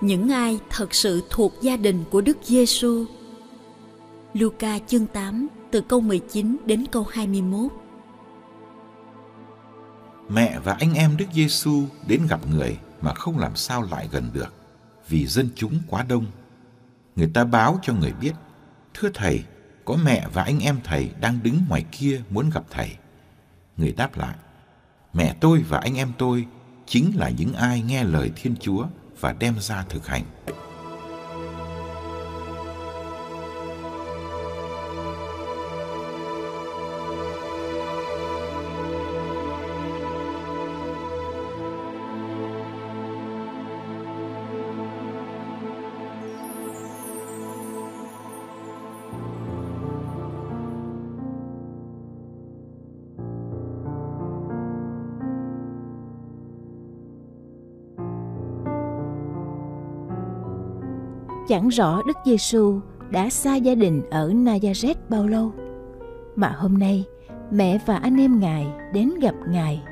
Những ai thật sự thuộc gia đình của Đức Giêsu. Luca chương 8 từ câu 19 đến câu 21. Mẹ và anh em Đức Giêsu đến gặp người mà không làm sao lại gần được, vì dân chúng quá đông. Người ta báo cho người biết, thưa thầy, có mẹ và anh em thầy đang đứng ngoài kia muốn gặp thầy. Người đáp lại, mẹ tôi và anh em tôi chính là những ai nghe lời Thiên Chúa và đem ra thực hành. Chẳng rõ Đức Giêsu đã xa gia đình ở Nazareth bao lâu, mà hôm nay mẹ và anh em Ngài đến gặp Ngài.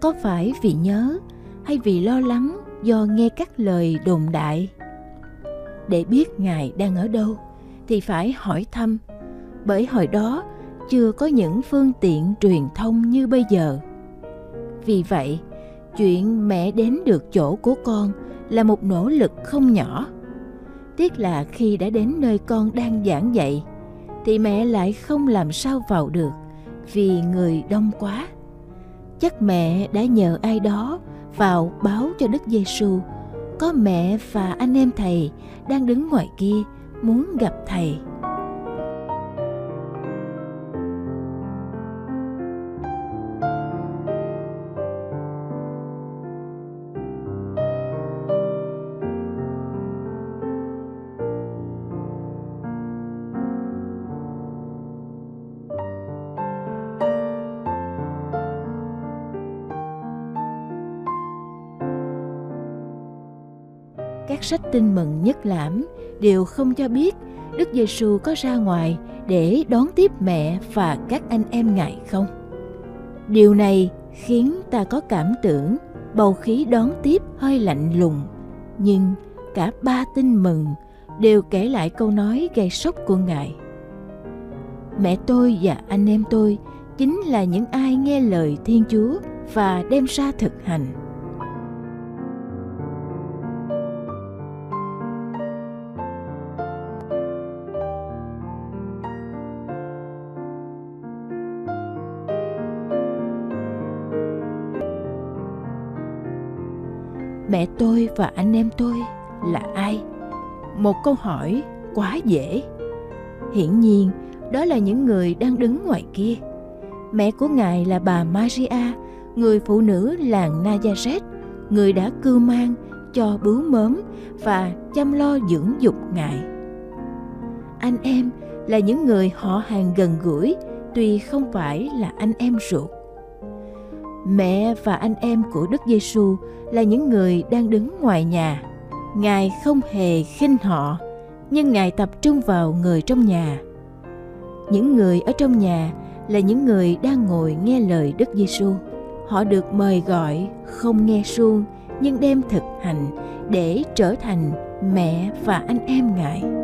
Có phải vì nhớ hay vì lo lắng do nghe các lời đồn đại? Để biết Ngài đang ở đâu thì phải hỏi thăm, bởi hồi đó chưa có những phương tiện truyền thông như bây giờ. Vì vậy, chuyện mẹ đến được chỗ của con là một nỗ lực không nhỏ Tiếc là khi đã đến nơi con đang giảng dạy, thì mẹ lại không làm sao vào được vì người đông quá. Chắc mẹ đã nhờ ai đó vào báo cho Đức Giêsu có mẹ và anh em thầy đang đứng ngoài kia muốn gặp thầy. Các sách tin mừng nhất lãm đều không cho biết Đức Giêsu có ra ngoài để đón tiếp mẹ và các anh em ngài không. Điều này khiến ta có cảm tưởng bầu khí đón tiếp hơi lạnh lùng, nhưng cả ba tin mừng đều kể lại câu nói gây sốc của ngài. Mẹ tôi và anh em tôi chính là những ai nghe lời Thiên Chúa và đem ra thực hành mẹ tôi và anh em tôi là ai? Một câu hỏi quá dễ. Hiển nhiên, đó là những người đang đứng ngoài kia. Mẹ của ngài là bà maria, người phụ nữ làng nazareth, người đã cưu mang cho bướu mớm và chăm lo dưỡng dục ngài. Anh em là những người họ hàng gần gũi, tuy không phải là anh em ruột mẹ và anh em của Đức Giêsu là những người đang đứng ngoài nhà. Ngài không hề khinh họ, nhưng Ngài tập trung vào người trong nhà. Những người ở trong nhà là những người đang ngồi nghe lời Đức Giêsu. Họ được mời gọi không nghe suông nhưng đem thực hành để trở thành mẹ và anh em Ngài.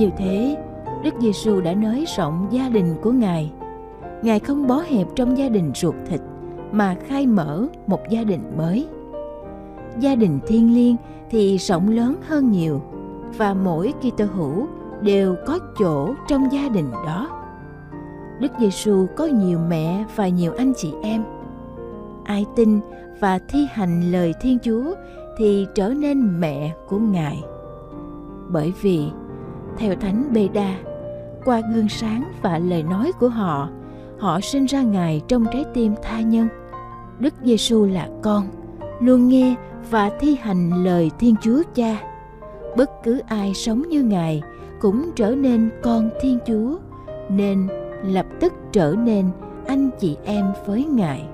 Vì thế, Đức Giêsu đã nới rộng gia đình của Ngài. Ngài không bó hẹp trong gia đình ruột thịt mà khai mở một gia đình mới. Gia đình thiên liêng thì rộng lớn hơn nhiều và mỗi Kitô hữu đều có chỗ trong gia đình đó. Đức Giêsu có nhiều mẹ và nhiều anh chị em. Ai tin và thi hành lời Thiên Chúa thì trở nên mẹ của Ngài. Bởi vì theo Thánh Bê Đa, qua gương sáng và lời nói của họ, họ sinh ra Ngài trong trái tim tha nhân. Đức Giêsu là con, luôn nghe và thi hành lời Thiên Chúa Cha. Bất cứ ai sống như Ngài cũng trở nên con Thiên Chúa, nên lập tức trở nên anh chị em với Ngài.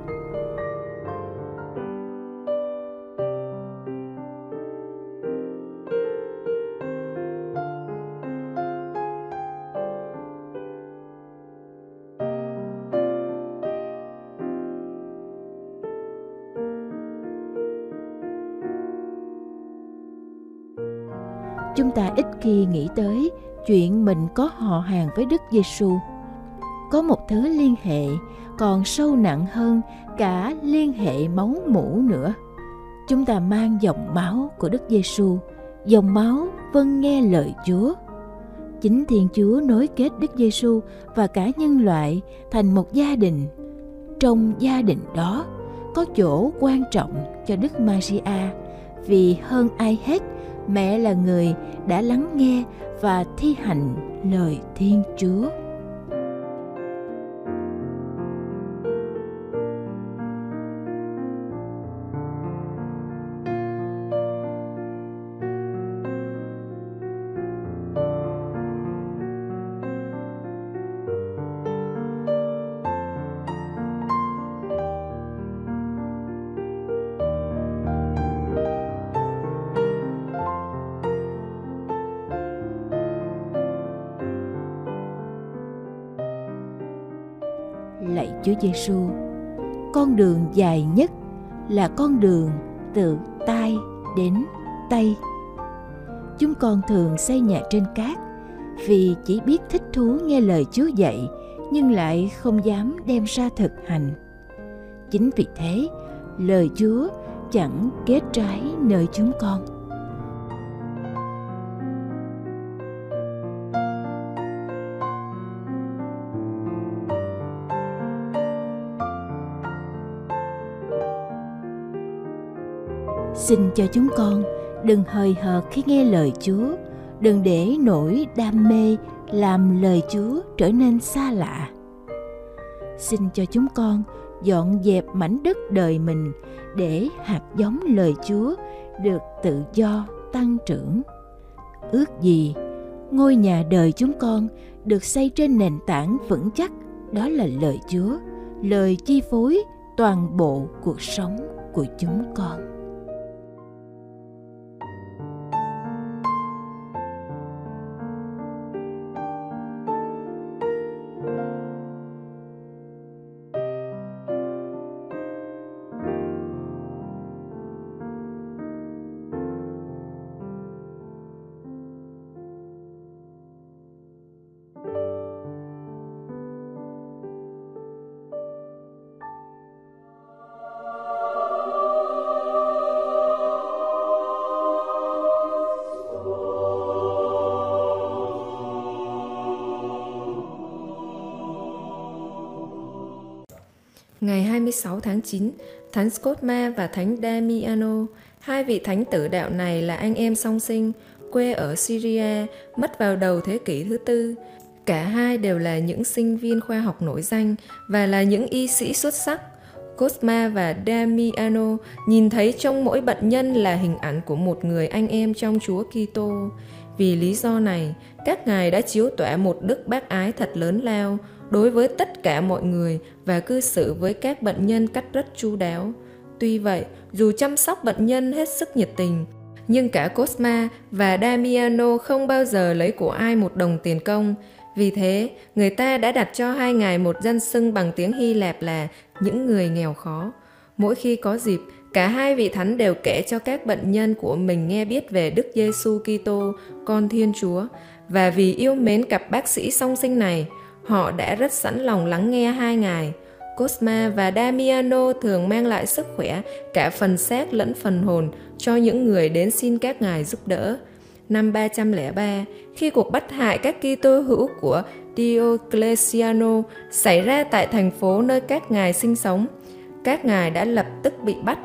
Chúng ta ít khi nghĩ tới chuyện mình có họ hàng với Đức Giêsu. Có một thứ liên hệ còn sâu nặng hơn cả liên hệ máu mủ nữa. Chúng ta mang dòng máu của Đức Giêsu, dòng máu vâng nghe lời Chúa. Chính Thiên Chúa nối kết Đức Giêsu và cả nhân loại thành một gia đình. Trong gia đình đó có chỗ quan trọng cho Đức Maria vì hơn ai hết mẹ là người đã lắng nghe và thi hành lời thiên chúa. Chúa Giêsu. Con đường dài nhất là con đường từ tai đến tay. Chúng con thường xây nhà trên cát vì chỉ biết thích thú nghe lời Chúa dạy nhưng lại không dám đem ra thực hành. Chính vì thế, lời Chúa chẳng kết trái nơi chúng con. Xin cho chúng con đừng hời hợt khi nghe lời Chúa, đừng để nỗi đam mê làm lời Chúa trở nên xa lạ. Xin cho chúng con dọn dẹp mảnh đất đời mình để hạt giống lời Chúa được tự do tăng trưởng. Ước gì ngôi nhà đời chúng con được xây trên nền tảng vững chắc, đó là lời Chúa, lời chi phối toàn bộ cuộc sống của chúng con. Ngày 26 tháng 9, Thánh Scotma và Thánh Damiano, hai vị thánh tử đạo này là anh em song sinh, quê ở Syria, mất vào đầu thế kỷ thứ tư. Cả hai đều là những sinh viên khoa học nổi danh và là những y sĩ xuất sắc. Cosma và Damiano nhìn thấy trong mỗi bệnh nhân là hình ảnh của một người anh em trong Chúa Kitô. Vì lý do này, các ngài đã chiếu tỏa một đức bác ái thật lớn lao, đối với tất cả mọi người và cư xử với các bệnh nhân cách rất chu đáo. Tuy vậy, dù chăm sóc bệnh nhân hết sức nhiệt tình, nhưng cả Cosma và Damiano không bao giờ lấy của ai một đồng tiền công. Vì thế, người ta đã đặt cho hai ngài một danh xưng bằng tiếng Hy Lạp là những người nghèo khó. Mỗi khi có dịp, Cả hai vị thánh đều kể cho các bệnh nhân của mình nghe biết về Đức Giêsu Kitô, con Thiên Chúa, và vì yêu mến cặp bác sĩ song sinh này, họ đã rất sẵn lòng lắng nghe hai ngài. Cosma và Damiano thường mang lại sức khỏe cả phần xác lẫn phần hồn cho những người đến xin các ngài giúp đỡ. Năm 303, khi cuộc bắt hại các Kitô hữu của Diocletiano xảy ra tại thành phố nơi các ngài sinh sống, các ngài đã lập tức bị bắt.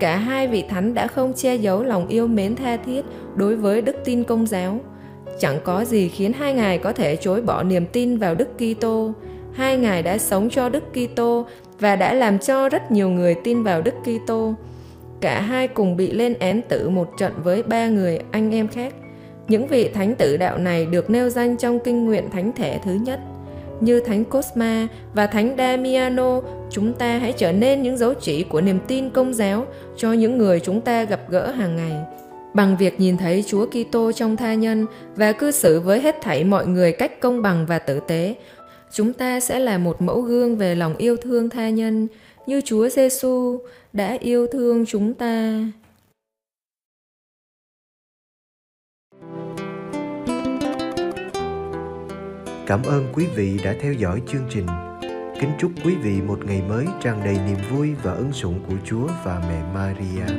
Cả hai vị thánh đã không che giấu lòng yêu mến tha thiết đối với đức tin công giáo. Chẳng có gì khiến hai ngài có thể chối bỏ niềm tin vào Đức Kitô. Hai ngài đã sống cho Đức Kitô và đã làm cho rất nhiều người tin vào Đức Kitô. Cả hai cùng bị lên án tử một trận với ba người anh em khác. Những vị thánh tử đạo này được nêu danh trong kinh nguyện thánh thể thứ nhất. Như Thánh Cosma và Thánh Damiano, chúng ta hãy trở nên những dấu chỉ của niềm tin công giáo cho những người chúng ta gặp gỡ hàng ngày. Bằng việc nhìn thấy Chúa Kitô trong tha nhân và cư xử với hết thảy mọi người cách công bằng và tử tế, chúng ta sẽ là một mẫu gương về lòng yêu thương tha nhân như Chúa Giêsu đã yêu thương chúng ta. Cảm ơn quý vị đã theo dõi chương trình. Kính chúc quý vị một ngày mới tràn đầy niềm vui và ân sủng của Chúa và mẹ Maria.